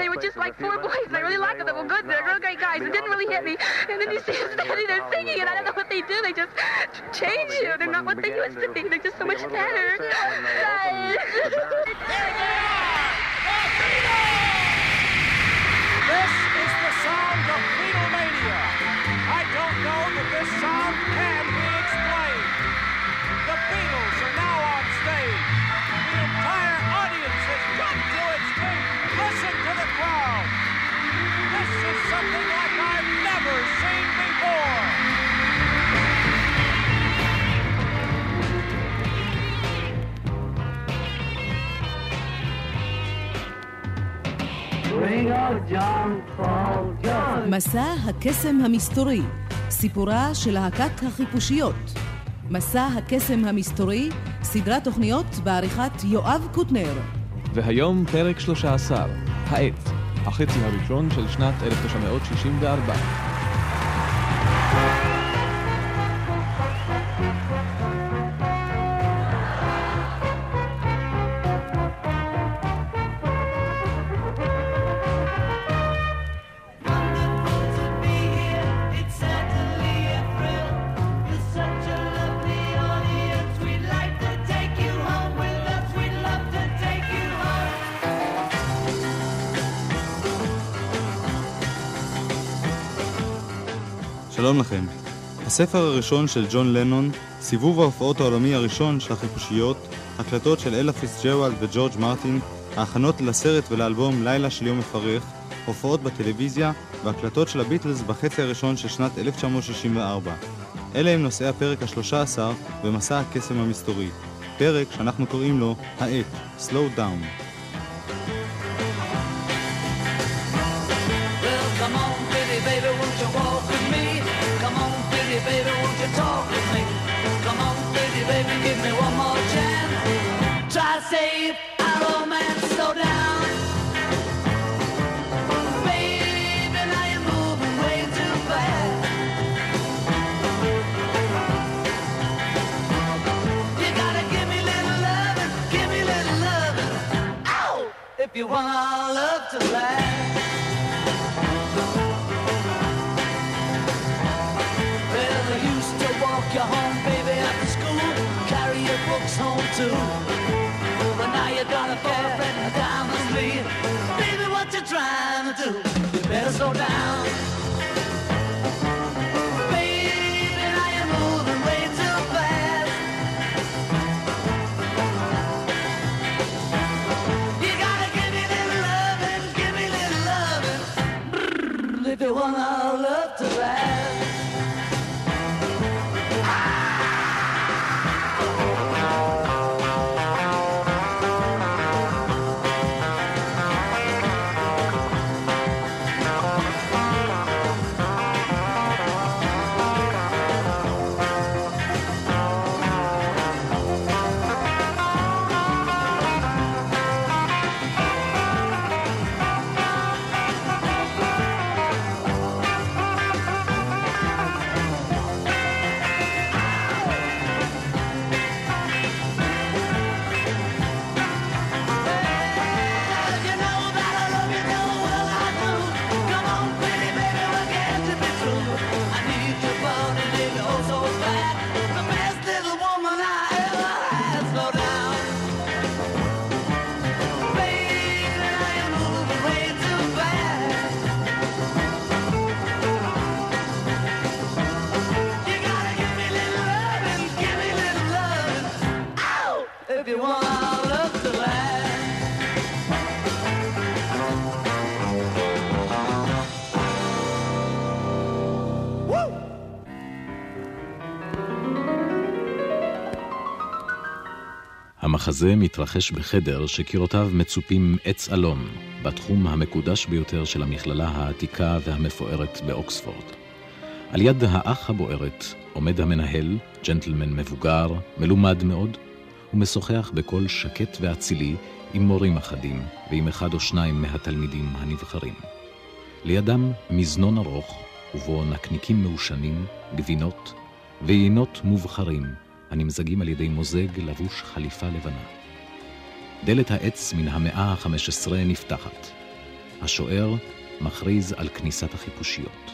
They were just like four boys, and I really liked them. They were good. They're real great guys. It didn't really hit me. And then you see them standing there singing, and I don't know what they do. They just change you. They're not what they used to be. They're just so much better. מסע הקסם המסתורי, סיפורה של להקת החיפושיות. מסע הקסם המסתורי, סדרת תוכניות בעריכת יואב קוטנר. והיום פרק 13, העט, החצי הראשון של שנת 1964. הספר הראשון של ג'ון לנון, סיבוב ההופעות העולמי הראשון של החיפושיות, הקלטות של אלה פיצג'רלד וג'ורג' מרטין, ההכנות לסרט ולאלבום לילה של יום מפרך, הופעות בטלוויזיה והקלטות של הביטלס בחצי הראשון של שנת 1964. אלה הם נושאי הפרק השלושה עשר במסע הקסם המסתורי. פרק שאנחנו קוראים לו האט, Slow Down. You talk with me? Come on, pretty baby, give me one more chance. Try to save our romance, slow down. Baby, now you're moving way too fast. You gotta give me little loving, give me little loving. Ow! If you want our love to last. Home. But now you got a boyfriend down the street. Baby, what you trying to do? You better slow down. You're moving way too fast. You gotta give me little loving, give me little loving. If you want המחזה מתרחש בחדר שקירותיו מצופים עץ אלון, בתחום המקודש ביותר של המכללה העתיקה והמפוארת באוקספורד. על יד האח הבוערת עומד המנהל, ג'נטלמן מבוגר, מלומד מאוד, ומשוחח בקול שקט ואצילי עם מורים אחדים ועם אחד או שניים מהתלמידים הנבחרים. לידם מזנון ארוך, ובו נקניקים מעושנים, גבינות ויינות מובחרים, הנמזגים על ידי מוזג לבוש חליפה לבנה. דלת העץ מן המאה ה-15 נפתחת. השוער מכריז על כניסת החיפושיות.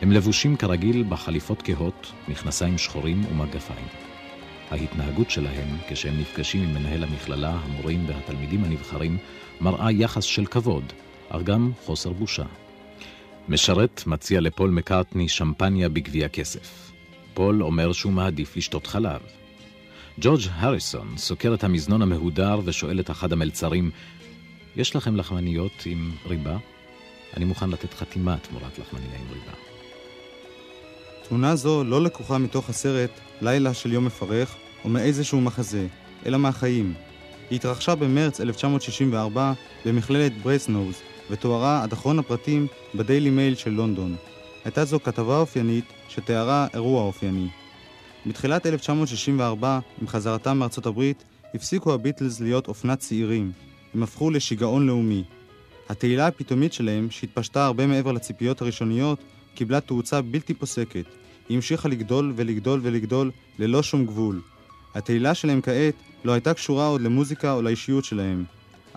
הם לבושים כרגיל בחליפות כהות, מכנסיים שחורים ומגפיים. ההתנהגות שלהם, כשהם נפגשים עם מנהל המכללה, המורים והתלמידים הנבחרים, מראה יחס של כבוד, אך גם חוסר בושה. משרת מציע לפול מקארטני שמפניה בגביע כסף. פול אומר שהוא מעדיף לשתות חלב. ג'ורג' הריסון סוקר את המזנון המהודר ושואל את אחד המלצרים, יש לכם לחמניות עם ריבה? אני מוכן לתת חתימה תמורת לחמניה עם ריבה. תמונה זו לא לקוחה מתוך הסרט לילה של יום מפרך או מאיזשהו מחזה, אלא מהחיים. היא התרחשה במרץ 1964 במכללת ברסנוז, ותוארה עד אחרון הפרטים בדיילי מייל של לונדון. הייתה זו כתבה אופיינית שתיארה אירוע אופייני. בתחילת 1964, עם חזרתם מארצות הברית, הפסיקו הביטלס להיות אופנת צעירים. הם הפכו לשיגעון לאומי. התהילה הפתאומית שלהם, שהתפשטה הרבה מעבר לציפיות הראשוניות, קיבלה תאוצה בלתי פוסקת. היא המשיכה לגדול ולגדול ולגדול ללא שום גבול. התהילה שלהם כעת לא הייתה קשורה עוד למוזיקה או לאישיות שלהם.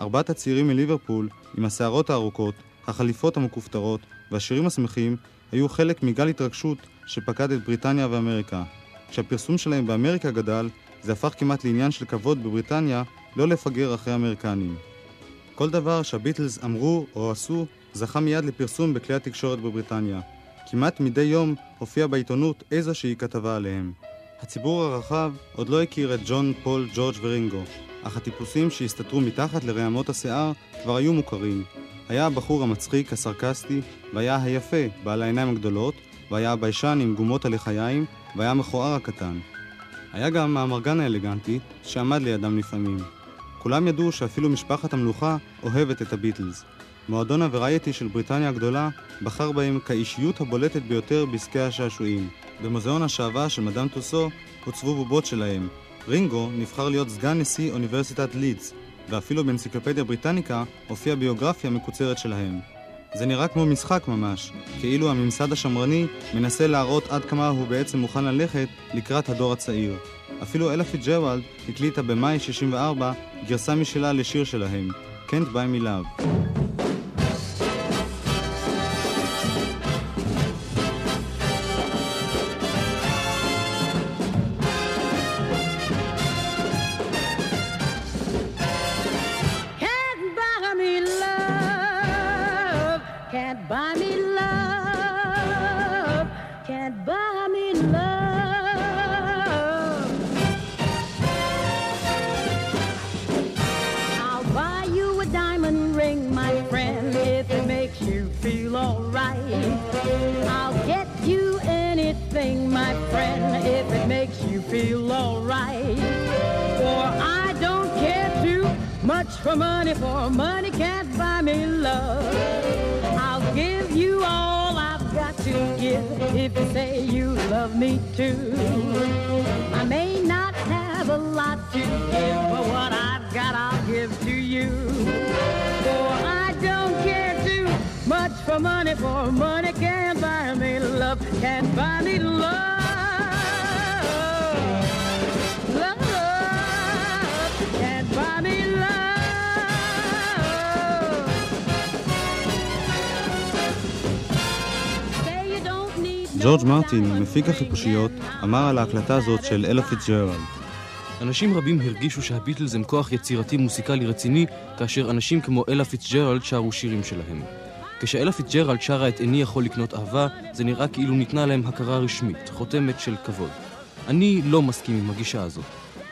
ארבעת הצעירים מליברפול, עם השערות הארוכות, החליפות המכופתרות והשירים השמחים, היו חלק מגל התרגשות שפקד את בריטניה ואמריקה. כשהפרסום שלהם באמריקה גדל, זה הפך כמעט לעניין של כבוד בבריטניה לא לפגר אחרי האמריקנים. כל דבר שהביטלס אמרו או עשו זכה מיד לפרסום בכלי התקשורת בבריטניה. כמעט מדי יום הופיע בעיתונות איזושהי כתבה עליהם. הציבור הרחב עוד לא הכיר את ג'ון, פול, ג'ורג' ורינגו, אך הטיפוסים שהסתתרו מתחת לרעמות השיער כבר היו מוכרים. היה הבחור המצחיק, הסרקסטי, והיה היפה, בעל העיניים הגדולות, והיה הביישן עם גומות הלחיים, והיה המכוער הקטן. היה גם האמרגן האלגנטי, שעמד לידם לפעמים. כולם ידעו שאפילו משפחת המלוכה אוהבת את הביטלס. מועדון הוורייטי של בריטניה הגדולה בחר בהם כאישיות הבולטת ביותר בעסקי השעשועים. במוזיאון השעווה של מדאם טוסו הוצבו בובות שלהם. רינגו נבחר להיות סגן נשיא אוניברסיטת לידס, ואפילו באנציקלופדיה בריטניקה הופיעה ביוגרפיה מקוצרת שלהם. זה נראה כמו משחק ממש, כאילו הממסד השמרני מנסה להראות עד כמה הוא בעצם מוכן ללכת לקראת הדור הצעיר. אפילו אלה פיצג'רלד הקליטה במאי 64 גרסה משלה לשיר שלהם, Can't Buy Me Love. Me too. ג'ורג' מרטין, מפיק החיפושיות, אמר על ההקלטה הזאת של אלה פיצג'רלד. אנשים רבים הרגישו שהביטלס הם כוח יצירתי מוסיקלי רציני, כאשר אנשים כמו אלה פיצג'רלד שרו שירים שלהם. כשאלה פיצג'רלד שרה את "איני יכול לקנות אהבה", זה נראה כאילו ניתנה להם הכרה רשמית, חותמת של כבוד. אני לא מסכים עם הגישה הזאת.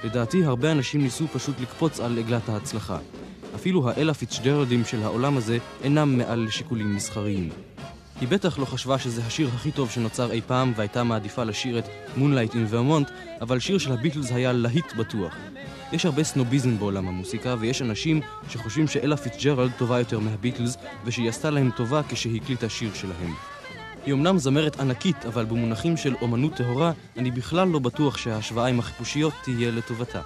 לדעתי, הרבה אנשים ניסו פשוט לקפוץ על עגלת ההצלחה. אפילו האלה פיצג'רלדים של העולם הזה אינם מעל לשיקולים מסחריים. היא בטח לא חשבה שזה השיר הכי טוב שנוצר אי פעם והייתה מעדיפה לשיר את Moonlight in Vermont, אבל שיר של הביטלס היה להיט בטוח. יש הרבה סנוביזם בעולם המוסיקה, ויש אנשים שחושבים שאלה פיצג'רלד טובה יותר מהביטלס, ושהיא עשתה להם טובה כשהיא הקליטה שיר שלהם. היא אמנם זמרת ענקית, אבל במונחים של אומנות טהורה, אני בכלל לא בטוח שההשוואה עם החיפושיות תהיה לטובתה.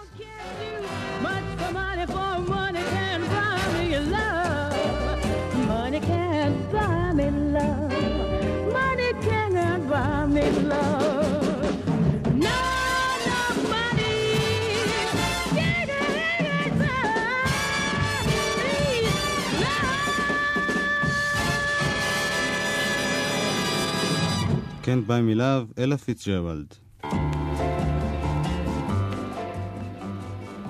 Can't Buy Me Love, אלה פיצג'רלד.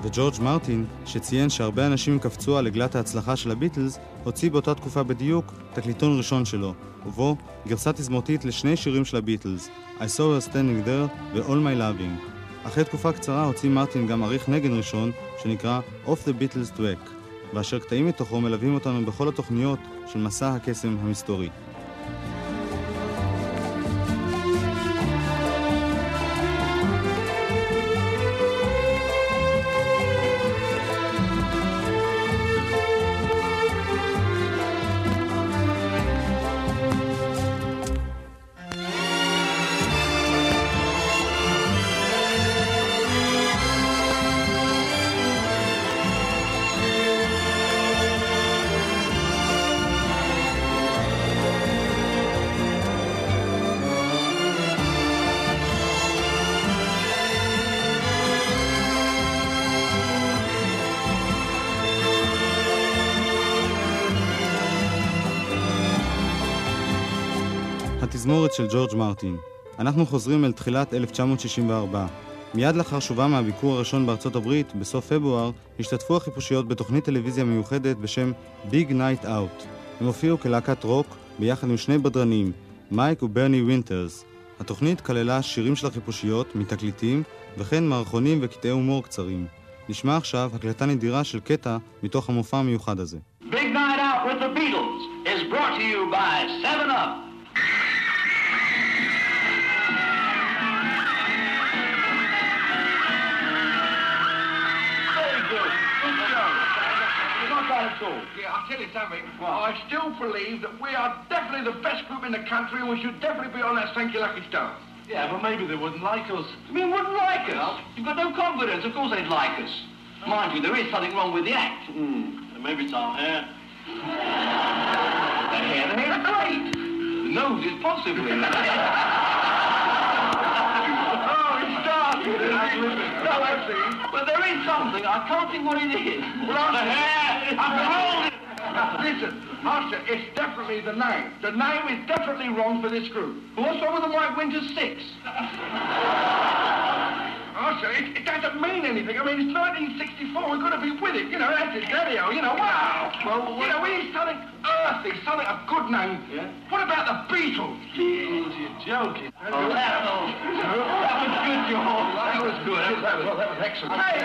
וג'ורג' מרטין, שציין שהרבה אנשים קפצו על עגלת ההצלחה של הביטלס, הוציא באותה תקופה בדיוק תקליטון ראשון שלו, ובו גרסה תזמורתית לשני שירים של הביטלס, I saw her standing there ו-All my loving. אחרי תקופה קצרה הוציא מרטין גם עריך נגן ראשון, שנקרא Off the Beatles Track, ואשר קטעים מתוכו מלווים אותנו בכל התוכניות של מסע הקסם המסתורי. התזמורת של ג'ורג' מרטין. אנחנו חוזרים אל תחילת 1964. מיד לאחר שובם מהביקור הראשון בארצות הברית, בסוף פברואר, השתתפו החיפושיות בתוכנית טלוויזיה מיוחדת בשם Big Night Out. הם הופיעו כלהקת רוק ביחד עם שני בדרנים, מייק וברני וינטרס. התוכנית כללה שירים של החיפושיות, מתקליטים, וכן מערכונים וקטעי הומור קצרים. נשמע עכשיו הקלטה נדירה של קטע מתוך המופע המיוחד הזה. Big Night Out with the Beatles is brought to you by 7 Up. I'll tell. I still believe that we are definitely the best group in the country and we should definitely be on that Thank You Lucky Star. Yeah, but maybe they wouldn't like us. I mean, wouldn't like us? You've got no confidence. Of course they'd like us. Mind you, there is something wrong with the act. Hmm. Maybe it's our hair. the hair, the hair's great. The nose is possibly. Oh, it started. No, I see. But there is something. I can't think what it is. Well, the hair. I can hold it. Listen, Arthur, it's definitely the name. The name is definitely wrong for this group. What's wrong with the White Winter Six? Arthur, it, it doesn't mean anything. I mean, it's 1964. We've got to be with it. You know, that's it, daddy-o. You know, wow. Well, you know, we need something earthy, something a good name. Yeah? What about the Beatles? Beatles, you're joking. Oh, that, was, that was good, George. That was good. That was, that was excellent. Hey!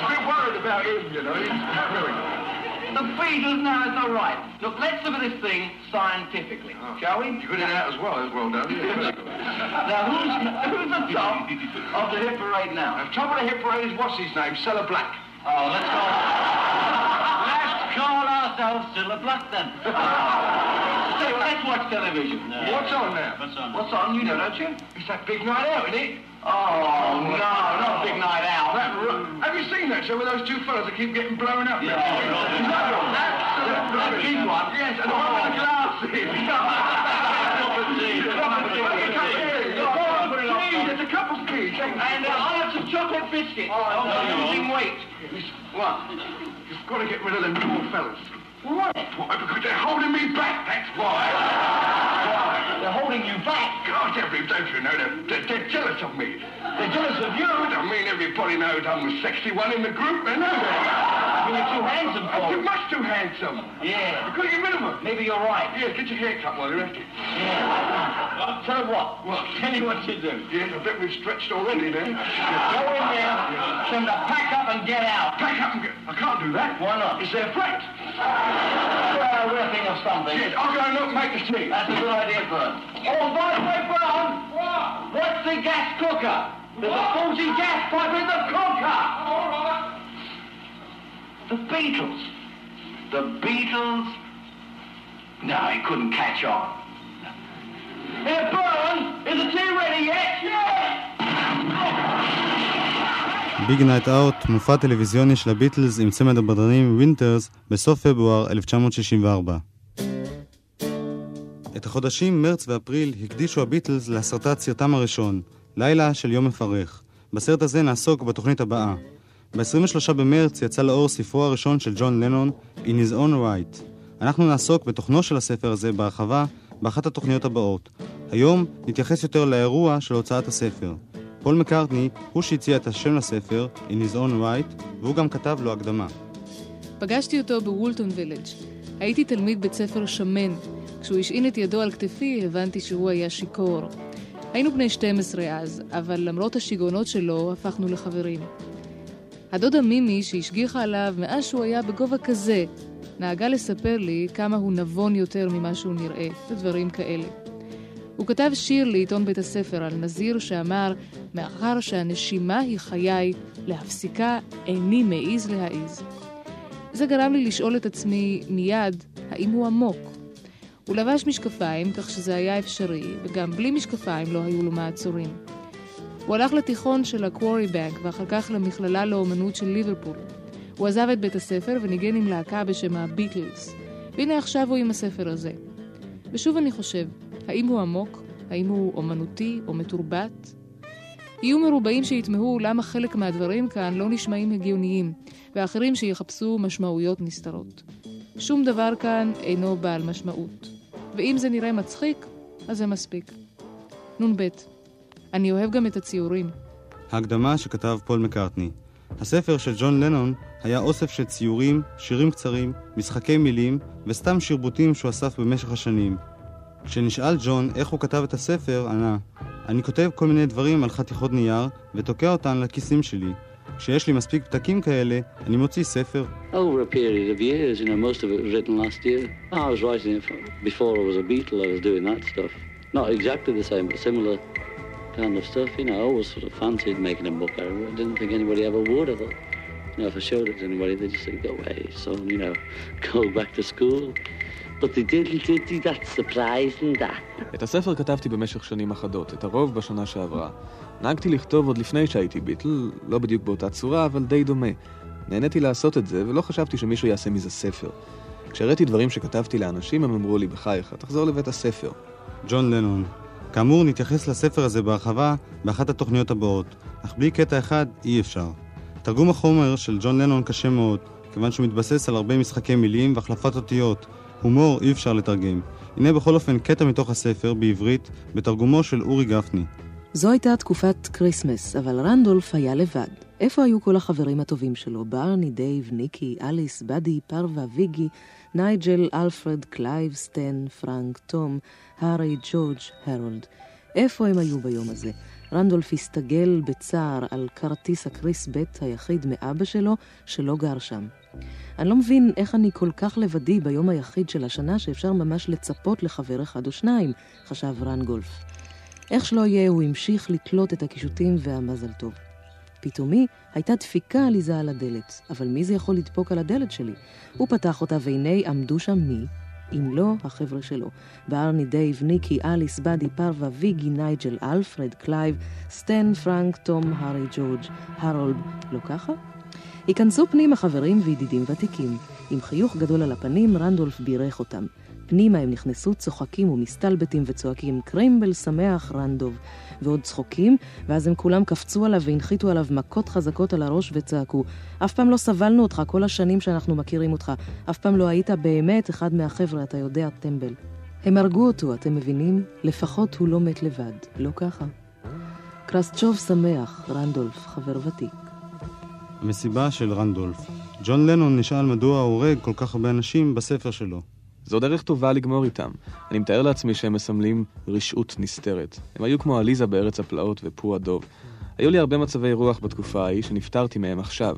a bit worried about him, you know. He's very good. The Beatles, no, it's all right. Look, let's look at this thing scientifically, oh. shall we? You got it out as well. That's well done. Good. Now, who's, who's the top of the hit parade now? Now, top of the hit parade is what's his name? Cella Black. Oh, let's call Let's call ourselves Cilla Black then. Let's watch television. What's on now? What's on? What's on? You know, don't you? It's that big night out, isn't it? Oh, no, not Big Night Out. That, have you seen that show with those two fellas that keep getting blown up? Yeah. That's The big one? Yes, and the one with the glasses. It's a couple of keys. And uh, I'll have some chocolate biscuits. Oh, losing weight. What? You've got to get rid of them poor fellas. Why? Why? Because they're holding me back, that's why. Why? They're holding you back. God, every, don't you know, they're, they're, jealous of me. They're jealous of you. I mean, everybody knows I'm the sexy one in the group, they know that. mean, you're too handsome I'm for too much too handsome. Yeah. You've got to get rid of them. Maybe you're right. Yes, get your hair cut while you're at it. Yeah. Tell you what. What? Tell you what you do. Yes, I bet we've stretched already then. Go in there, tell them to pack up and get out. Pack up and get... I can't do that. Why not? Is there a threat? Well, we'll think of something. Yes, I'll go and look and make the tea. That's a good idea, Bert. Oh, by the way, Brown. What? What's the gas cooker? There's a faulty gas pipe in the cooker. All right. The Beatles. The Beatles. No, he couldn't catch on. Here, Byrne, is the tea ready yet? Yeah. ביג נייט אאוט, מופע טלוויזיוני של הביטלס עם צמד הבדרנים ווינטרס בסוף פברואר 1964. את החודשים מרץ ואפריל הקדישו הביטלס להסרטת סרטם הראשון, לילה של יום מפרך. בסרט הזה נעסוק בתוכנית הבאה. ב-23 במרץ יצא לאור ספרו הראשון של ג'ון לנון, In His Own Right. אנחנו נעסוק בתוכנו של הספר הזה בהרחבה באחת התוכניות הבאות. היום נתייחס יותר לאירוע של הוצאת הספר. פול מקארטני הוא שהציע את השם לספר, In His Own Right, והוא גם כתב לו הקדמה. פגשתי אותו בוולטון וילג'. הייתי תלמיד בית ספר שמן. כשהוא השעין את ידו על כתפי, הבנתי שהוא היה שיכור. היינו בני 12 אז, אבל למרות השיגעונות שלו, הפכנו לחברים. הדודה מימי, שהשגיחה עליו מאז שהוא היה בגובה כזה, נהגה לספר לי כמה הוא נבון יותר ממה שהוא נראה, ודברים כאלה. הוא כתב שיר לעיתון בית הספר על נזיר שאמר, מאחר שהנשימה היא חיי, להפסיקה איני מעז להעז. זה גרם לי לשאול את עצמי מיד, האם הוא עמוק? הוא לבש משקפיים, כך שזה היה אפשרי, וגם בלי משקפיים לא היו לו מעצורים. הוא הלך לתיכון של הקוורי בנק, ואחר כך למכללה לאומנות של ליברפול. הוא עזב את בית הספר וניגן עם להקה בשם הביטלס. והנה עכשיו הוא עם הספר הזה. ושוב אני חושב, האם הוא עמוק? האם הוא אומנותי או מתורבת? יהיו מרובעים שיתמהו למה חלק מהדברים כאן לא נשמעים הגיוניים, ואחרים שיחפשו משמעויות נסתרות. שום דבר כאן אינו בעל משמעות. ואם זה נראה מצחיק, אז זה מספיק. נ"ב אני אוהב גם את הציורים. ההקדמה שכתב פול מקארטני. הספר של ג'ון לנון היה אוסף של ציורים, שירים קצרים, משחקי מילים וסתם שרבוטים שהוא אסף במשך השנים. כשנשאל ג'ון איך הוא כתב את הספר, ענה, אני כותב כל מיני דברים על חתיכות נייר ותוקע אותן לכיסים שלי. כשיש לי מספיק פתקים כאלה, אני מוציא ספר. Over a period of years, you know, most of it was written last year. I was writing it for- before I was a Beatle, I was doing that stuff. Not exactly the same, but similar kind of stuff. You know, I always sort of fancied making a book out of it. I didn't think anybody ever would. I thought, you know, if I showed it to anybody, they'd just say, go away, son, you know, go back to school. But they didn't, did they? That's surprising, that. את הספר כתבתי במשך שנים אחדות, את הרוב בשנה שעברה. נהגתי לכתוב עוד לפני שהייתי ביטל, לא בדיוק באותה צורה, אבל די דומה. נהניתי לעשות את זה, ולא חשבתי שמישהו יעשה מזה ספר. כשהראיתי דברים שכתבתי לאנשים, הם אמרו לי, בחייך, תחזור לבית הספר. ג'ון לנון. כאמור, נתייחס לספר הזה בהרחבה באחת התוכניות הבאות, אך בלי קטע אחד אי אפשר. תרגום החומר של ג'ון לנון קשה מאוד, כיוון שהוא מתבסס על הרבה משחקי מילים והחלפת אותיות. הומור אי אפשר לתרגם. הנה בכל אופן קטע מתוך הספר, בעברית, בתרגומו של אורי גפני. זו הייתה תקופת כריסמס, אבל רנדולף היה לבד. איפה היו כל החברים הטובים שלו? ברני, דייב, ניקי, אליס, באדי, פרווה, ויגי, נייג'ל, אלפרד, קלייב, סטן, פרנק, תום, הארי, ג'ורג', הרולד. איפה הם היו ביום הזה? רנדולף הסתגל בצער על כרטיס הקריס בית היחיד מאבא שלו, שלא גר שם. אני לא מבין איך אני כל כך לבדי ביום היחיד של השנה שאפשר ממש לצפות לחבר אחד או שניים, חשב רנגולף. איך שלא יהיה, הוא המשיך לתלות את הקישוטים והמזל טוב. פתאומי הייתה דפיקה עליזה על הדלת, אבל מי זה יכול לדפוק על הדלת שלי? הוא פתח אותה והנה עמדו שם מי? אם לא, החבר'ה שלו. בארני, דייב, ניקי, אליס, באדי, פרווה, ויגי, נייג'ל, אלפרד, קלייב, סטן, פרנק, תום, הארי, ג'ורג', הרולד. לא ככה? היכנסו פנימה חברים וידידים ותיקים. עם חיוך גדול על הפנים, רנדולף בירך אותם. פנימה הם נכנסו צוחקים ומסתלבטים וצועקים קריימבל שמח רנדולף ועוד צחוקים, ואז הם כולם קפצו עליו והנחיתו עליו מכות חזקות על הראש וצעקו אף פעם לא סבלנו אותך כל השנים שאנחנו מכירים אותך, אף פעם לא היית באמת אחד מהחבר'ה, אתה יודע, טמבל. הם הרגו אותו, אתם מבינים? לפחות הוא לא מת לבד, לא ככה. קרסצ'וב שמח, רנדולף, חבר ותיק. המסיבה של רנדולף. ג'ון לנון נשאל מדוע הוא הורג כל כך הרבה אנשים בספר שלו. זו דרך טובה לגמור איתם. אני מתאר לעצמי שהם מסמלים רשעות נסתרת. הם היו כמו עליזה בארץ הפלאות ופו הדוב. היו לי הרבה מצבי רוח בתקופה ההיא שנפטרתי מהם עכשיו.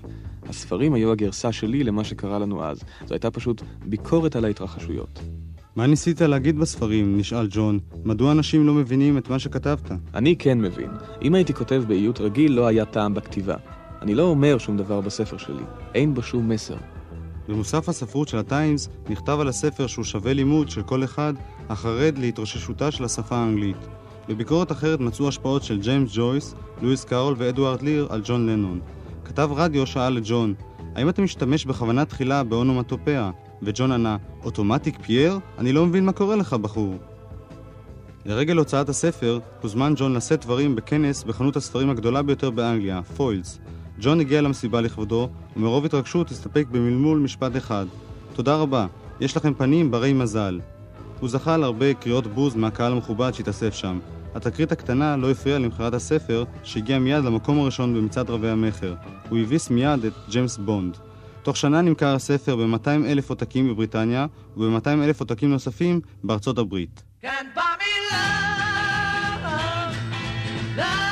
הספרים היו הגרסה שלי למה שקרה לנו אז. זו הייתה פשוט ביקורת על ההתרחשויות. מה ניסית להגיד בספרים? נשאל ג'ון. מדוע אנשים לא מבינים את מה שכתבת? אני כן מבין. אם הייתי כותב באיות רגיל, לא היה טעם בכתיבה. אני לא אומר שום דבר בספר שלי. אין בו שום מסר. במוסף הספרות של הטיימס נכתב על הספר שהוא שווה לימוד של כל אחד החרד להתרוששותה של השפה האנגלית. בביקורת אחרת מצאו השפעות של ג'יימס ג'ויס, לואיס קארול ואדוארד ליר על ג'ון לנון. כתב רדיו שאל את ג'ון, האם אתה משתמש בכוונה תחילה באונומטופיה? וג'ון ענה, Automatic pier? אני לא מבין מה קורה לך, בחור. לרגל הוצאת הספר, הוזמן ג'ון לשאת דברים בכנס בחנות הספרים הגדולה ביותר באנגליה, פוילס. ג'ון הגיע למסיבה לכבודו, ומרוב התרגשות הסתפק במלמול משפט אחד. תודה רבה, יש לכם פנים ברי מזל. הוא זכה להרבה קריאות בוז מהקהל המכובד שהתאסף שם. התקרית הקטנה לא הפריעה למכירת הספר, שהגיע מיד למקום הראשון במצעד רבי המכר. הוא הביס מיד את ג'יימס בונד. תוך שנה נמכר הספר ב-200 אלף עותקים בבריטניה וב-200 אלף עותקים נוספים בארצות הברית. Can buy me love, love,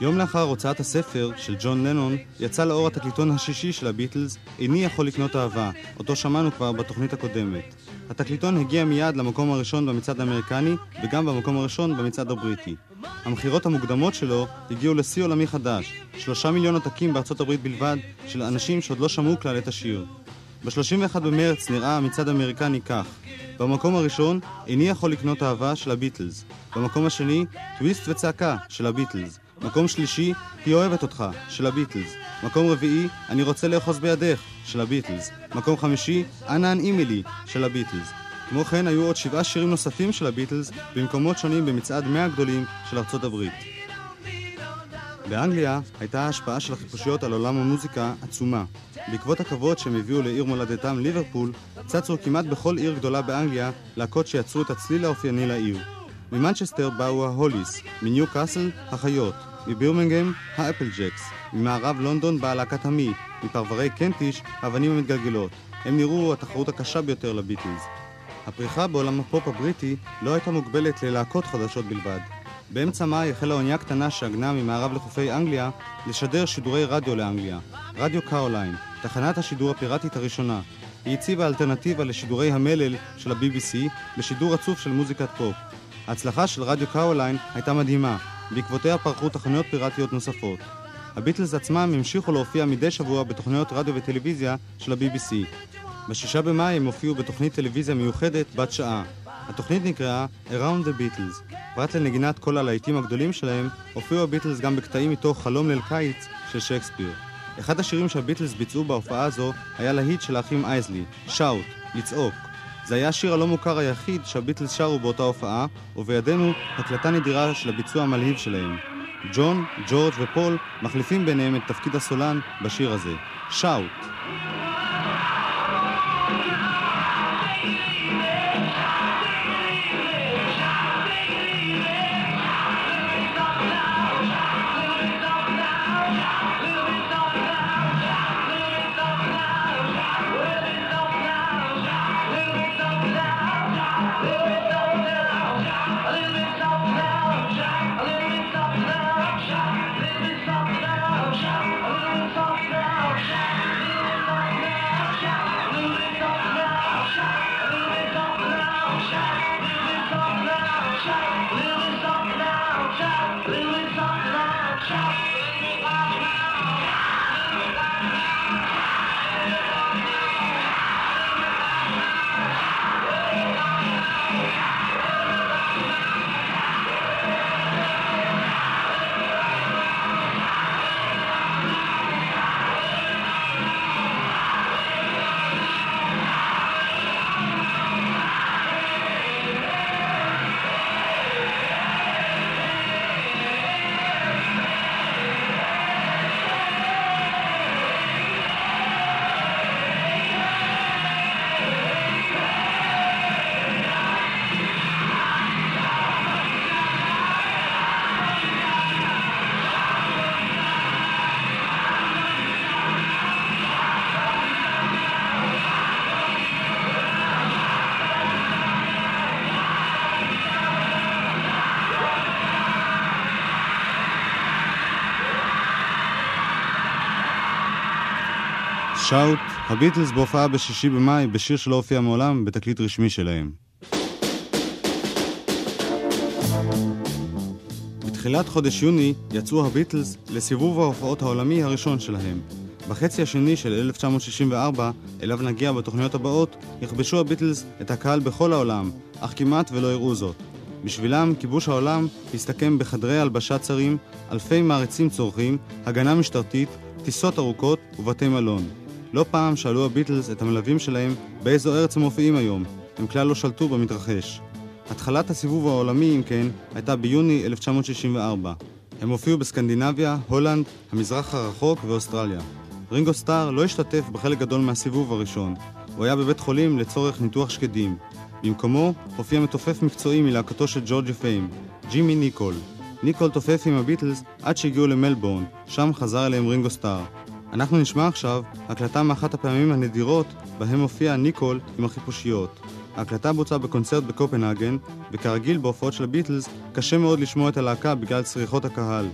יום לאחר הוצאת הספר של ג'ון לנון, יצא לאור התקליטון השישי של הביטלס, איני יכול לקנות אהבה, אותו שמענו כבר בתוכנית הקודמת. התקליטון הגיע מיד למקום הראשון במצעד האמריקני, וגם במקום הראשון במצעד הבריטי. המכירות המוקדמות שלו הגיעו לשיא עולמי חדש, שלושה מיליון עותקים בארצות הברית בלבד, של אנשים שעוד לא שמעו כלל את השיר. ב-31 במרץ נראה המצעד האמריקני כך במקום הראשון, איני יכול לקנות אהבה של הביטלס. במקום השני, טוויסט וצעקה של הביטלס. מקום שלישי, היא אוהבת אותך, של הביטלס. מקום רביעי, אני רוצה לאחוז בידך, של הביטלס. מקום חמישי, אנא הנעימי לי, של הביטלס. כמו כן, היו עוד שבעה שירים נוספים של הביטלס במקומות שונים במצעד 100 הגדולים של ארצות הברית. באנגליה הייתה ההשפעה של החיפושיות על עולם המוזיקה עצומה. בעקבות הכבוד שהם הביאו לעיר מולדתם ליברפול, צצו כמעט בכל עיר גדולה באנגליה להקות שיצרו את הצליל האופייני לעיר. ממנצ'סטר באו ההוליס, מניו קאסל, החיות, מבירמינגהם, האפל ג'קס, ממערב לונדון באה להקת המי, מפרברי קנטיש, האבנים המתגלגלות. הם נראו התחרות הקשה ביותר לביטלס. הפריחה בעולם הפופ הבריטי לא הייתה מוגבלת ללהקות חדשות בלבד. באמצע מאי החלה אונייה קטנה שעגנה ממערב לחופי אנגליה לשדר שידורי רדיו לאנגליה. רדיו קרוליין, תחנת השידור הפיראטית הראשונה. היא הציבה אלטרנטיבה לשידורי המלל של ה-BBC בשידור רצוף של מוזיקת פופ. ההצלחה של רדיו קרוליין הייתה מדהימה, בעקבותיה פרחו תוכניות פיראטיות נוספות. הביטלס עצמם המשיכו להופיע מדי שבוע בתוכניות רדיו וטלוויזיה של ה-BBC. בשישה במאי הם הופיעו בתוכנית טלוויזיה מיוחדת בת שעה. התוכנית נקראה Around the Beatles. פרט לנגינת כל הלהיטים הגדולים שלהם, הופיעו הביטלס גם בקטעים מתוך חלום ליל קיץ של שייקספיר. אחד השירים שהביטלס ביצעו בהופעה הזו היה להיט של האחים אייזלי, Shout, לצעוק. זה היה השיר הלא מוכר היחיד שהביטלס שרו באותה הופעה, ובידינו הקלטה נדירה של הביצוע המלהיב שלהם. ג'ון, ג'ורג' ופול מחליפים ביניהם את תפקיד הסולן בשיר הזה. שאוט. שאוט, הביטלס בהופעה בשישי במאי בשיר שלא הופיע מעולם בתקליט רשמי שלהם. בתחילת חודש יוני יצאו הביטלס לסיבוב ההופעות העולמי הראשון שלהם. בחצי השני של 1964, אליו נגיע בתוכניות הבאות, יכבשו הביטלס את הקהל בכל העולם, אך כמעט ולא הראו זאת. בשבילם, כיבוש העולם הסתכם בחדרי הלבשה צרים, אלפי מעריצים צורכים, הגנה משטרתית, טיסות ארוכות ובתי מלון. לא פעם שאלו הביטלס את המלווים שלהם באיזו ארץ הם מופיעים היום. הם כלל לא שלטו במתרחש. התחלת הסיבוב העולמי, אם כן, הייתה ביוני 1964. הם הופיעו בסקנדינביה, הולנד, המזרח הרחוק ואוסטרליה. רינגו סטאר לא השתתף בחלק גדול מהסיבוב הראשון. הוא היה בבית חולים לצורך ניתוח שקדים. במקומו הופיע מתופף מקצועי מלהקתו של ג'ורג'י פיים, ג'ימי ניקול. ניקול תופף עם הביטלס עד שהגיעו למלבורן, שם חזר אליהם רינגו סטאר. אנחנו נשמע עכשיו הקלטה מאחת הפעמים הנדירות בהם הופיע ניקול עם החיפושיות. ההקלטה בוצעה בקונצרט בקופנהגן, וכרגיל בהופעות של הביטלס, קשה מאוד לשמוע את הלהקה בגלל צריחות הקהל.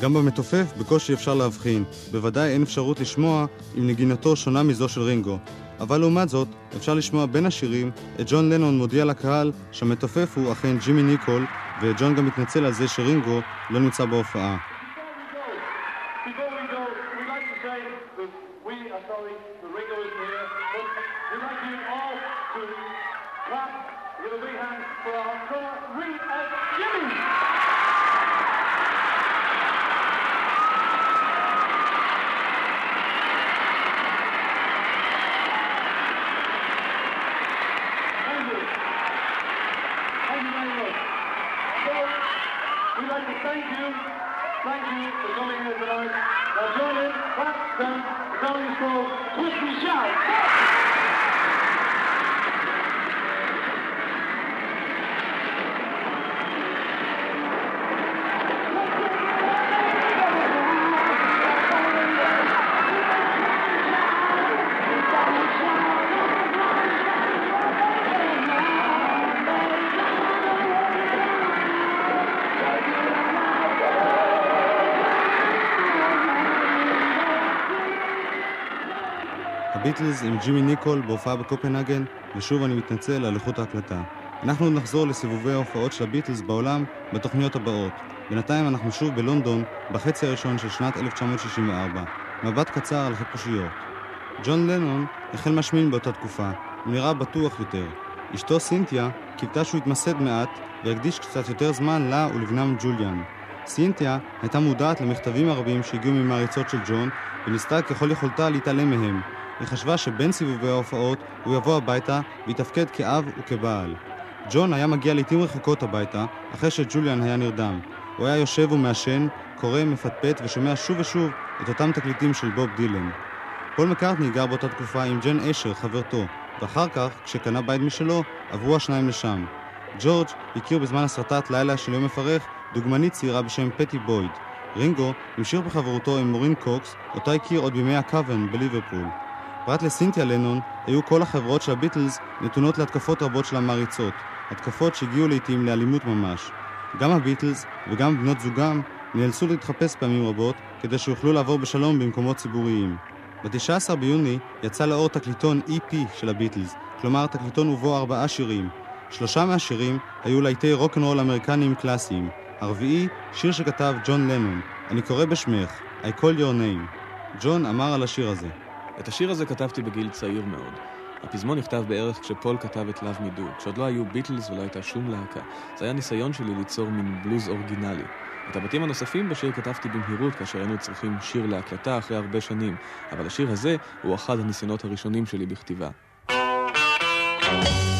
גם במתופף בקושי אפשר להבחין, בוודאי אין אפשרות לשמוע אם נגינתו שונה מזו של רינגו. אבל לעומת זאת, אפשר לשמוע בין השירים את ג'ון לנון מודיע לקהל שהמתופף הוא אכן ג'ימי ניקול, וג'ון גם מתנצל על זה שרינגו לא נמצא בהופעה. הביטלס עם ג'ימי ניקול בהופעה בקופנהגן, ושוב אני מתנצל על איכות ההקלטה. אנחנו נחזור לסיבובי ההופעות של הביטלס בעולם בתוכניות הבאות. בינתיים אנחנו שוב בלונדון, בחצי הראשון של שנת 1964. מבט קצר על חיפושיות. ג'ון לנון החל משמין באותה תקופה, הוא נראה בטוח יותר. אשתו סינתיה קיוותה שהוא יתמסד מעט ויקדיש קצת יותר זמן לה ולבנם ג'וליאן. סינתיה הייתה מודעת למכתבים הרבים שהגיעו ממעריצות של ג'ון, וניסתה ככל יכולתה להתעלם מהם. היא חשבה שבין סיבובי ההופעות הוא יבוא הביתה ויתפקד כאב וכבעל. ג'ון היה מגיע לעיתים רחוקות הביתה, אחרי שג'וליאן היה נרדם. הוא היה יושב ומעשן, קורא, מפטפט ושומע שוב ושוב את אותם תקליטים של בוב דילן. פול מקארטני גר באותה תקופה עם ג'ן אשר, חברתו, ואחר כך, כשקנה בית משלו, עברו השניים לשם. ג'ורג' הכיר בזמן הסרטת לילה של יום מפרך דוגמנית צעירה בשם פטי בויד. רינגו המשיך בחברותו עם מורין קוקס, אותה הכיר עוד בימי הקוון בליברפול. פרט לסינתיה לנון, היו כל החברות של הביטלס נתונות להתקפות רבות של המעריצות, התקפות שהגיעו לעיתים לאלימות ממש. גם הביטלס וגם בנות זוגם נאלצו להתחפש פעמים רבות כדי שיוכלו לעבור בשלום במקומות ציבוריים. ב-19 ביוני יצא לאור תקליטון EP של הביטלס, כלומר תקליטון ובו ארבעה שירים. שלושה מהשירים היו להיטי רוקנרול אמריקניים קלאסיים. הרביעי, שיר שכתב ג'ון לנון, אני קורא בשמך, I call your name. ג'ון אמר על השיר הזה. את השיר הזה כתבתי בגיל צעיר מאוד. הפזמון נכתב בערך כשפול כתב את Love Me Do, כשעוד לא היו ביטלס ולא הייתה שום להקה. זה היה ניסיון שלי ליצור מין בלוז אורגינלי. את הבתים הנוספים בשיר כתבתי במהירות כאשר היינו צריכים שיר להקלטה אחרי הרבה שנים, אבל השיר הזה הוא אחד הניסיונות הראשונים שלי בכתיבה. I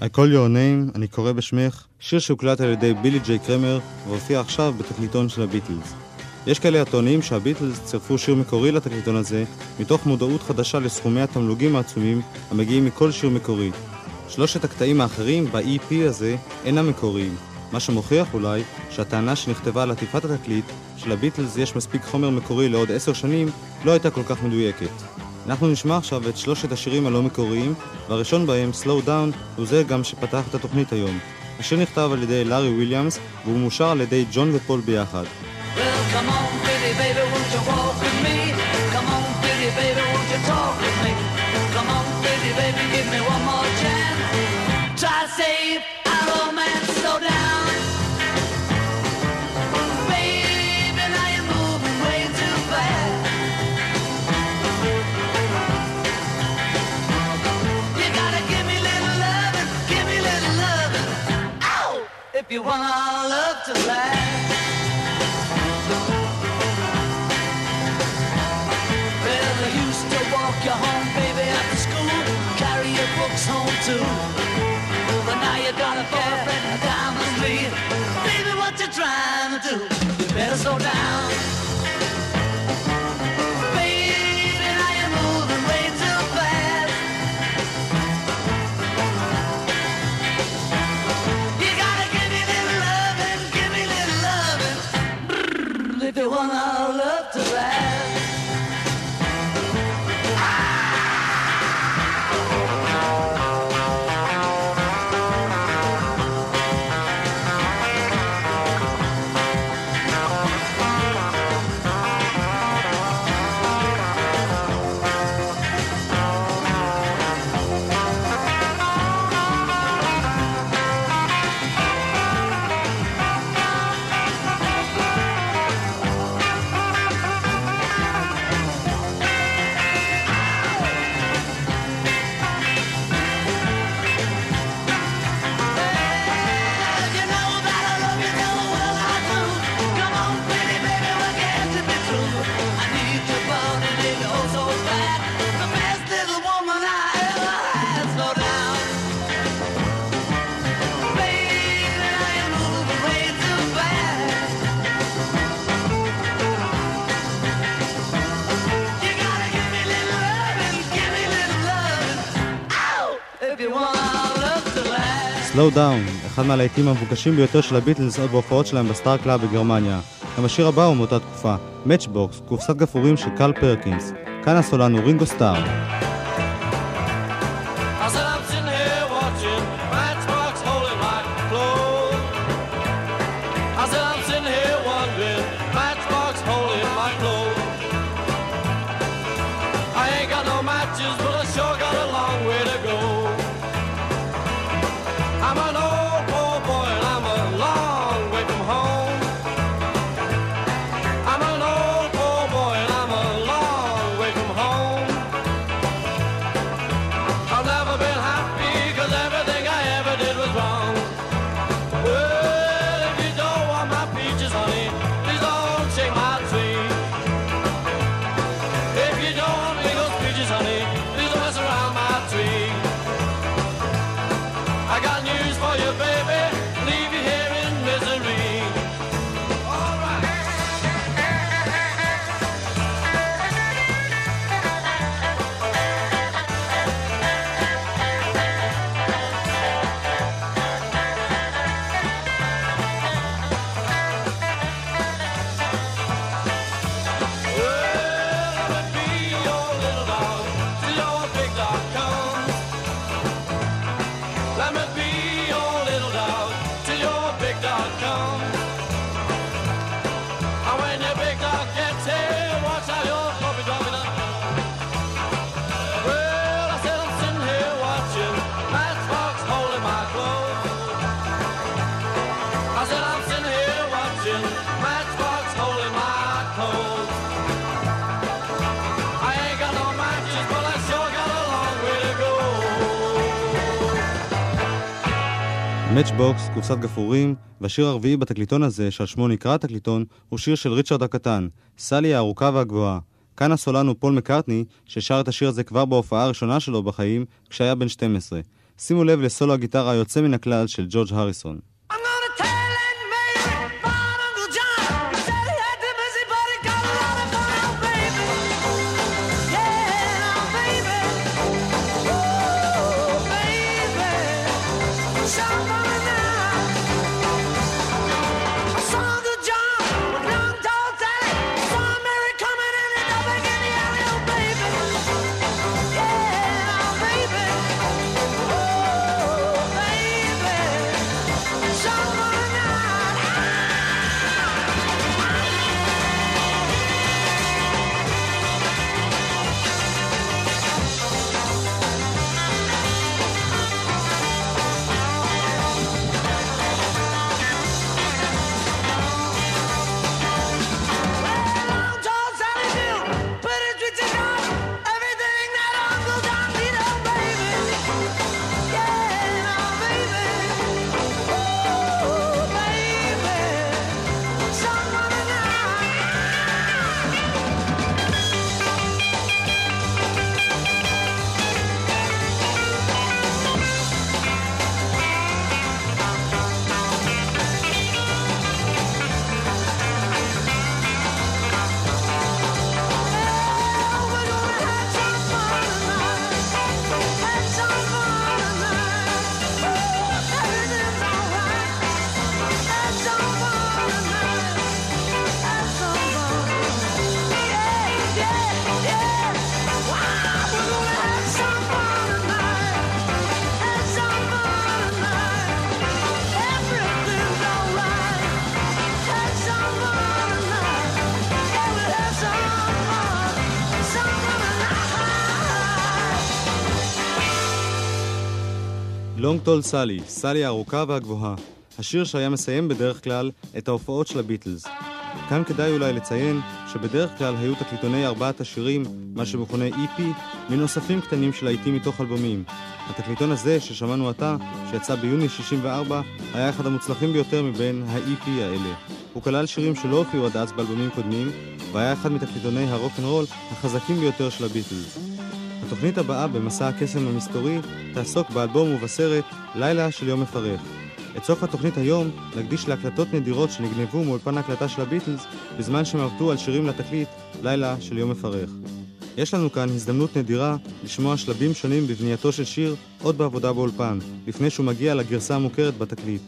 I call your name, אני קורא בשמך, שיר שהוקלט על ידי בילי ג'יי קרמר והופיע עכשיו בתקליטון של הביטלס. יש כאלה הטוענים שהביטלס צירפו שיר מקורי לתקליטון הזה, מתוך מודעות חדשה לסכומי התמלוגים העצומים המגיעים מכל שיר מקורי. שלושת הקטעים האחרים ב-EP הזה אינם מקוריים, מה שמוכיח אולי שהטענה שנכתבה על עטיפת התקליט שלביטלס יש מספיק חומר מקורי לעוד עשר שנים לא הייתה כל כך מדויקת. אנחנו נשמע עכשיו את שלושת השירים הלא מקוריים, והראשון בהם, Slow Down, הוא זה גם שפתח את התוכנית היום. השיר נכתב על ידי לארי וויליאמס, והוא מאושר על ידי ג'ון ופול ביחד. Well. Try to save our romance, slow down. You want our love to last. Well, I used to walk you home, baby, after school, carry your books home too. Slow Down, אחד מהלהיטים המבוקשים ביותר של הביטלס עוד בהופעות שלהם בסטאר קלאב בגרמניה. גם השיר הבא הוא מאותה תקופה, Matchbox, קופסת גפרורים של קרל פרקינס. כאן הסולן הוא רינגו סטאר. Matchbox, קופסת גפרורים, והשיר הרביעי בתקליטון הזה, שעל שמו נקרא התקליטון, הוא שיר של ריצ'רד הקטן, סלי הארוכה והגבוהה. כאן הסולן הוא פול מקארטני, ששר את השיר הזה כבר בהופעה הראשונה שלו בחיים, כשהיה בן 12. שימו לב לסולו הגיטרה היוצא מן הכלל של ג'ורג' הריסון. לונג טול סלי, סלי הארוכה והגבוהה, השיר שהיה מסיים בדרך כלל את ההופעות של הביטלס. כאן כדאי אולי לציין שבדרך כלל היו תקליטוני ארבעת השירים, מה שמכונה EP, מנוספים קטנים של להיטים מתוך אלבומים. התקליטון הזה, ששמענו עתה, שיצא ביוני 64, היה אחד המוצלחים ביותר מבין ה-EP האלה. הוא כלל שירים שלא הופיעו עד אז באלבומים קודמים, והיה אחד מתקליטוני הרוקנרול החזקים ביותר של הביטלס. התוכנית הבאה במסע הקסם המסתורי תעסוק באלבום ובסרט לילה של יום מפרך. את סוף התוכנית היום נקדיש להקלטות נדירות שנגנבו מאולפן ההקלטה של הביטלס בזמן שהם עבדו על שירים לתקליט לילה של יום מפרך. יש לנו כאן הזדמנות נדירה לשמוע שלבים שונים בבנייתו של שיר עוד בעבודה באולפן, לפני שהוא מגיע לגרסה המוכרת בתקליט.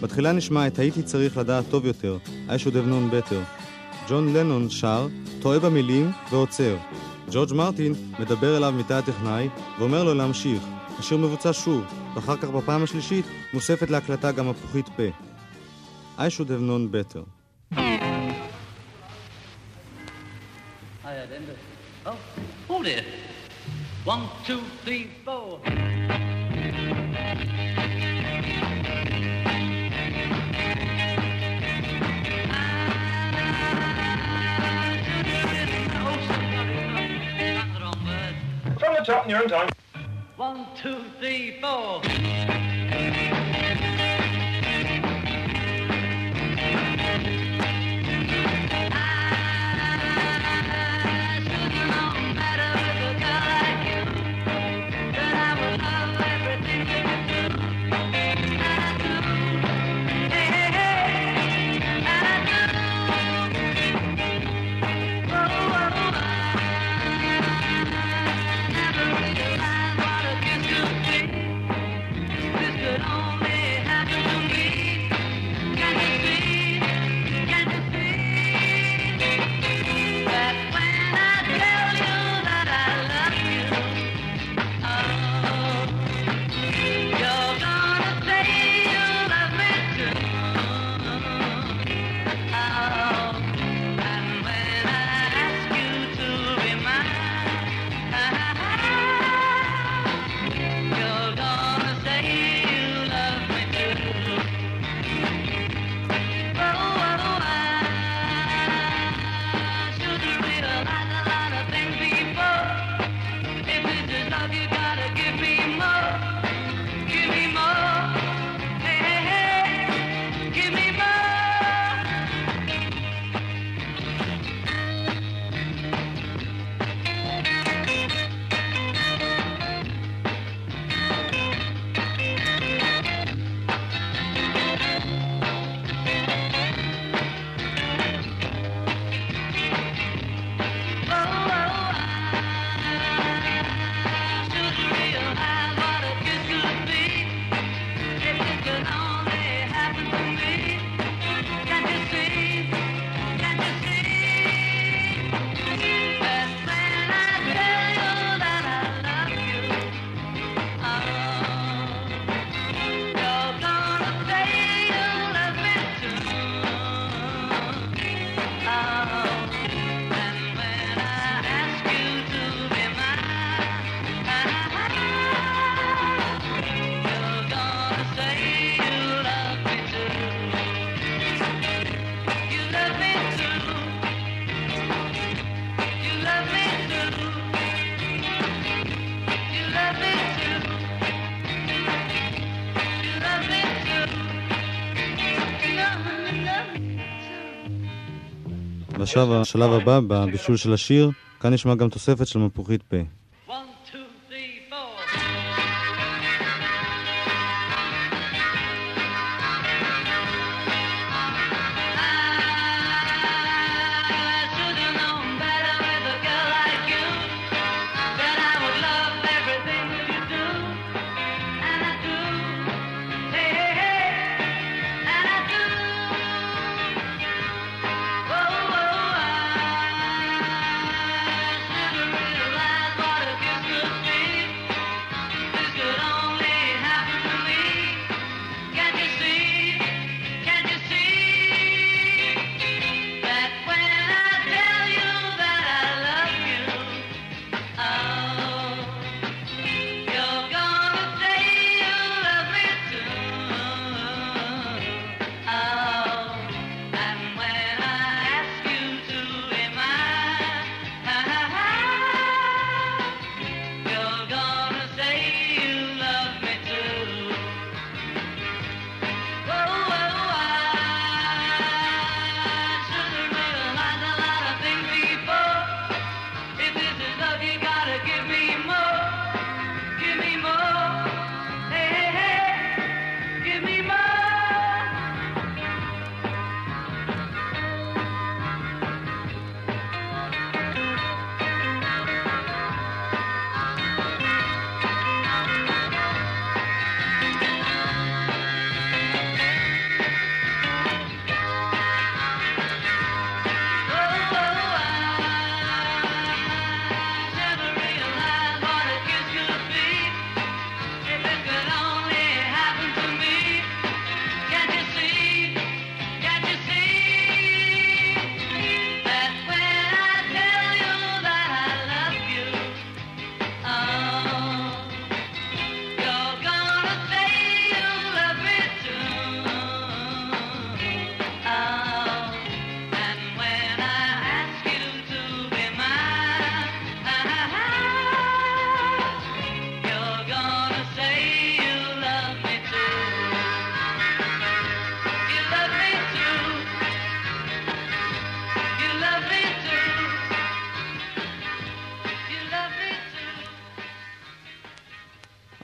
בתחילה נשמע את הייתי צריך לדעת טוב יותר, I should have known better. ג'ון לנון שר, טועה במילים ועוצר. ג'ורג' מרטין מדבר אליו מתא הטכנאי ואומר לו להמשיך. השיר מבוצע שוב, ואחר כך בפעם השלישית מוספת להקלטה גם הפוכית פה. I should have known better. Oh, hold it. One, two, three, four. The top in your own time. One, two, three, four. עכשיו השלב הבא בבישול של השיר, כאן נשמע גם תוספת של מפוחית פה.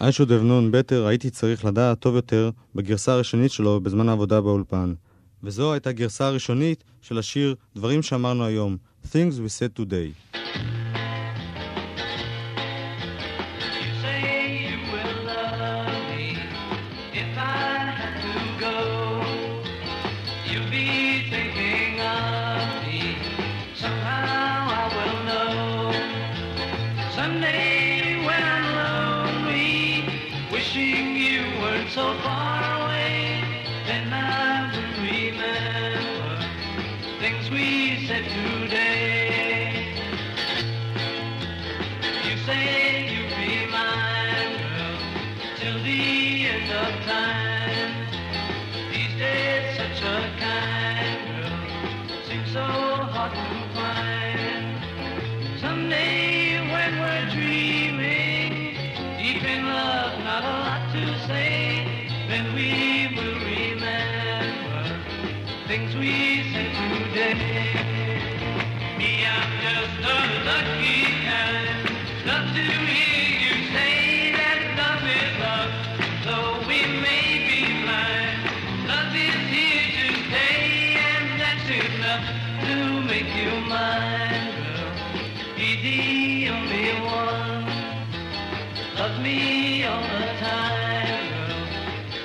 I should have known better הייתי צריך לדעת טוב יותר בגרסה הראשונית שלו בזמן העבודה באולפן. וזו הייתה גרסה הראשונית של השיר "דברים שאמרנו היום" Things We Said Today.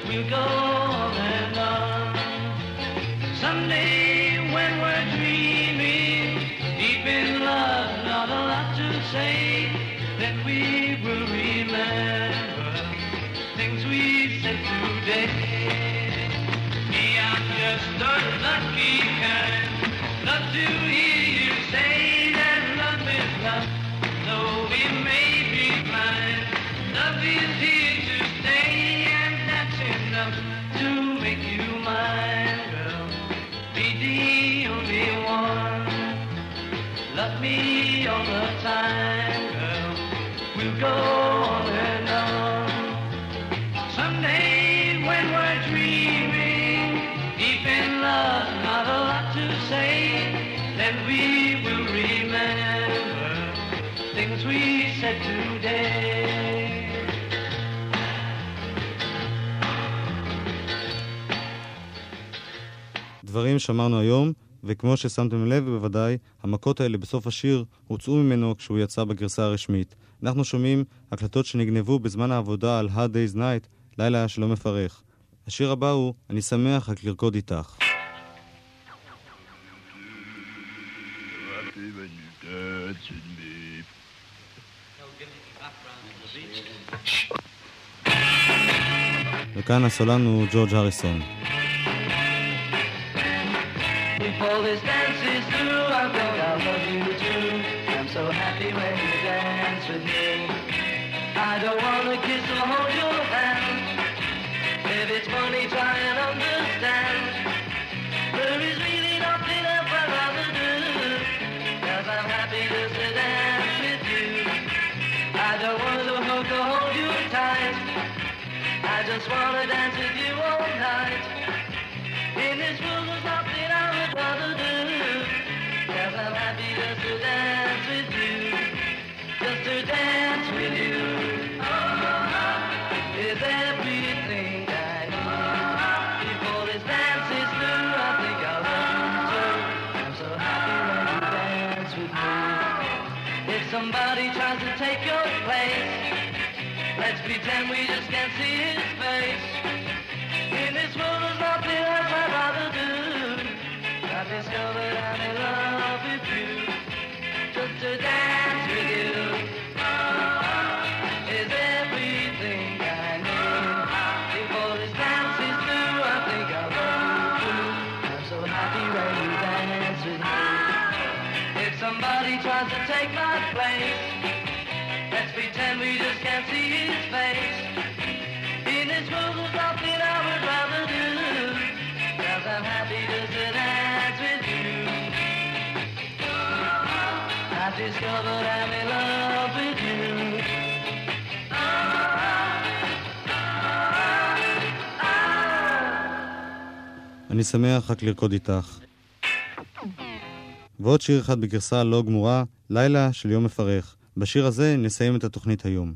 We go. דברים שמרנו היום, וכמו ששמתם לב בוודאי, המכות האלה בסוף השיר הוצאו ממנו כשהוא יצא בגרסה הרשמית. אנחנו שומעים הקלטות שנגנבו בזמן העבודה על Hard Day's Night, לילה שלא מפרך. השיר הבא הוא "אני שמח רק לרקוד איתך". וכאן הסולן הוא ג'ורג' הריסון. Before this dance is through, I think I love you too. I'm so happy when you dance with me. I don't wanna kiss or hold your hand. If it's funny, try and understand. There is really nothing else I'd rather do. Cause I'm happy just to dance with you. I don't wanna hug or hold you tight. I just wanna dance with you all night. In this world אני שמח רק לרקוד איתך. ועוד שיר אחד בגרסה לא גמורה, לילה של יום מפרך. בשיר הזה נסיים את התוכנית היום.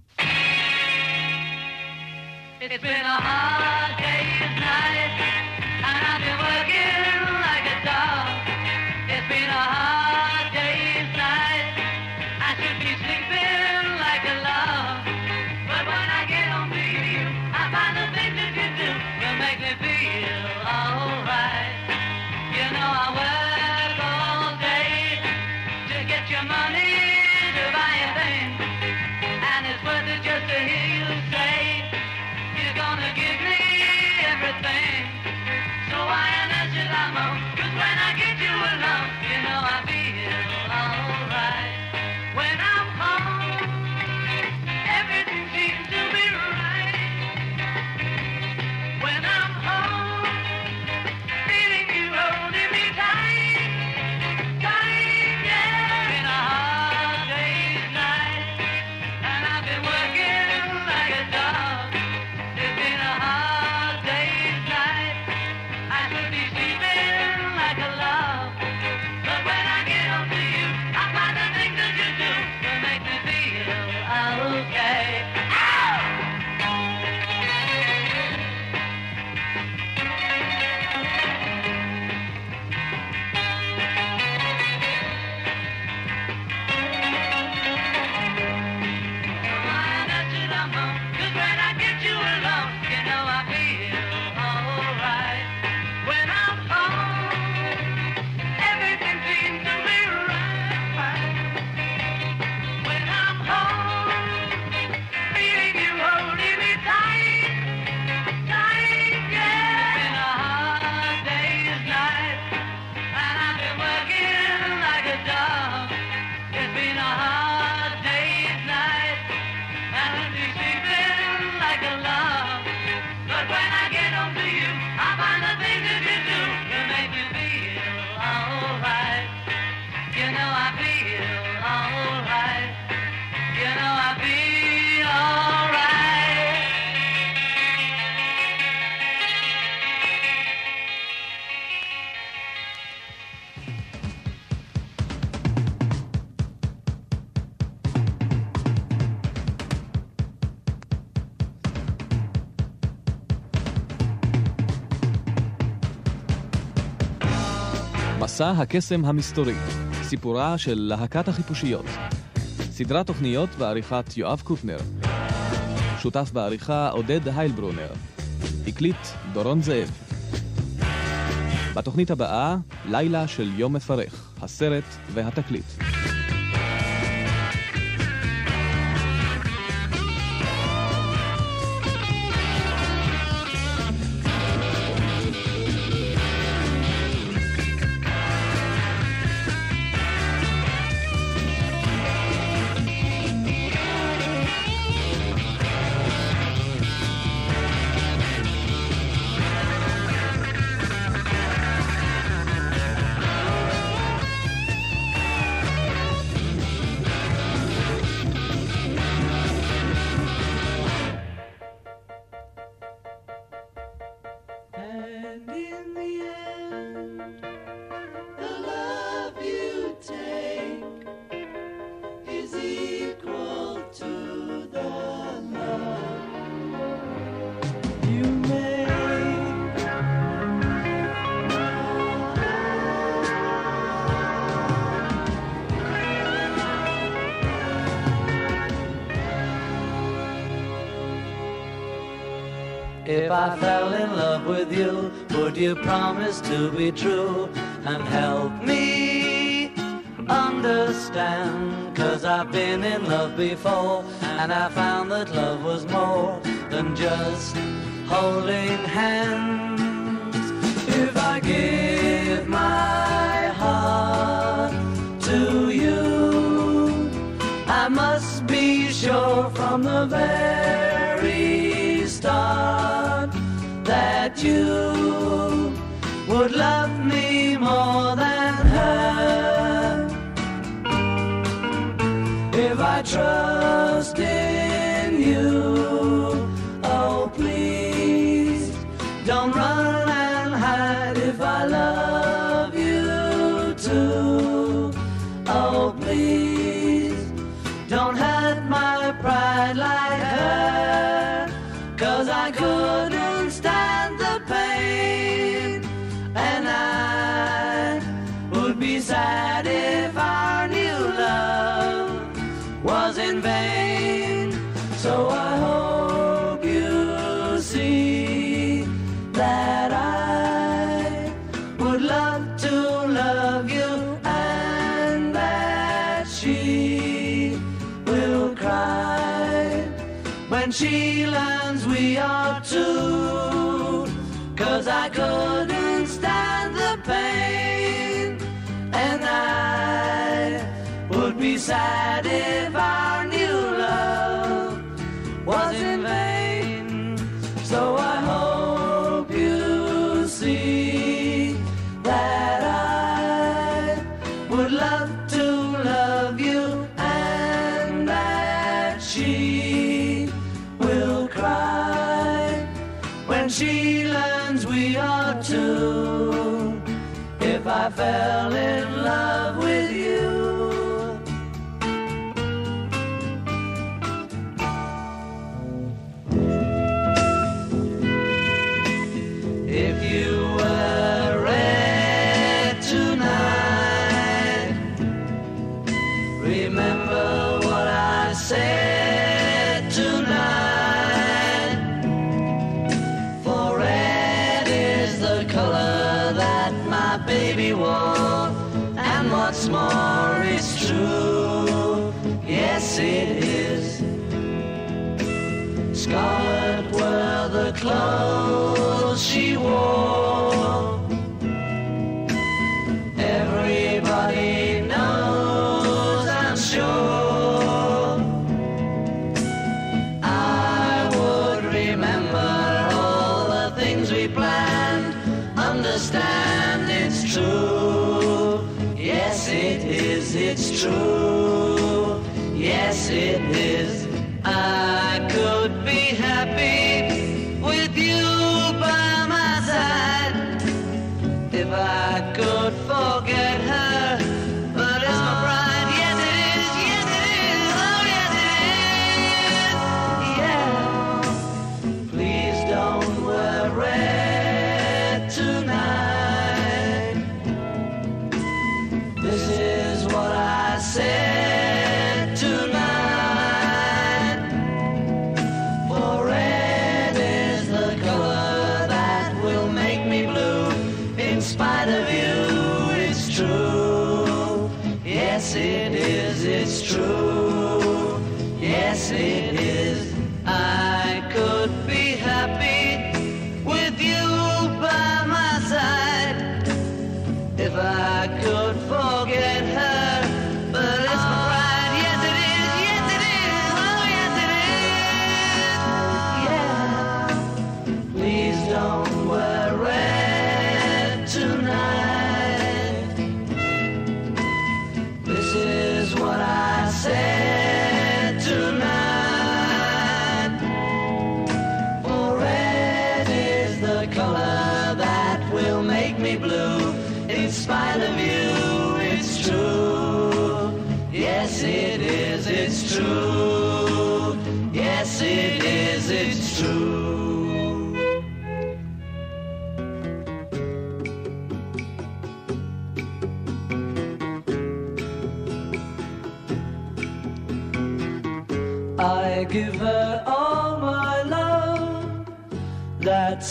מסע הקסם המסתורי, סיפורה של להקת החיפושיות. סדרת תוכניות בעריכת יואב קוטנר. שותף בעריכה עודד היילברונר. הקליט דורון זאב. בתוכנית הבאה, לילה של יום מפרך, הסרט והתקליט. to be true and help me understand. Cause I've been in love before and I found that love was more than just holding hands. If I give my heart to you, I must be sure from the very start that you would love me more than go. I fell in love.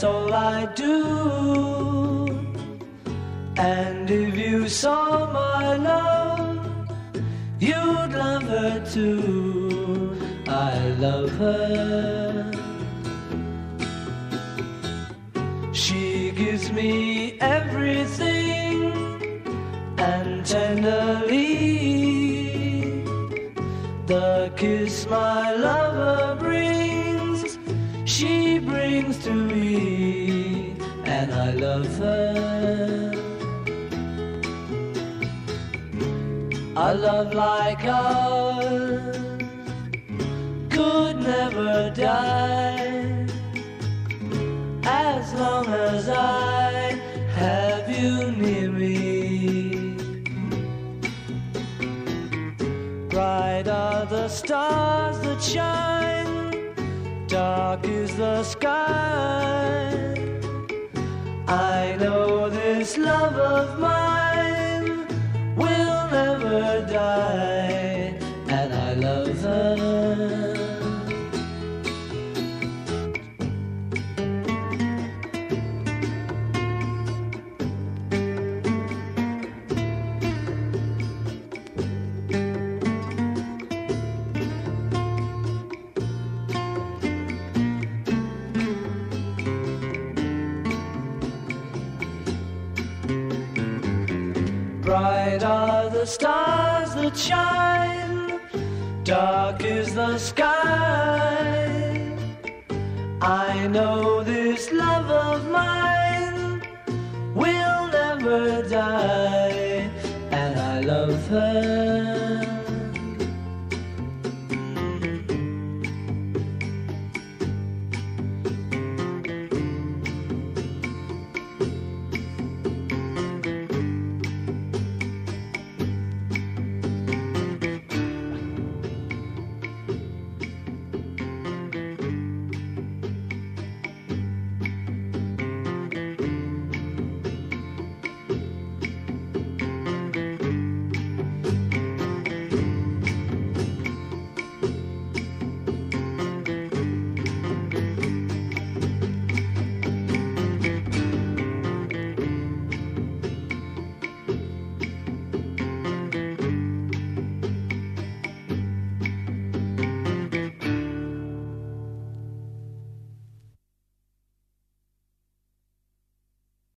That's all I do. And if you saw my love, you'd love her too. I love her. She gives me everything and tenderly the kiss my A love like ours could never die as long as I have you near me. Bright are the stars that shine, dark is the sky. I know this love of mine that shine, dark is the sky. I know this love of mine will never die,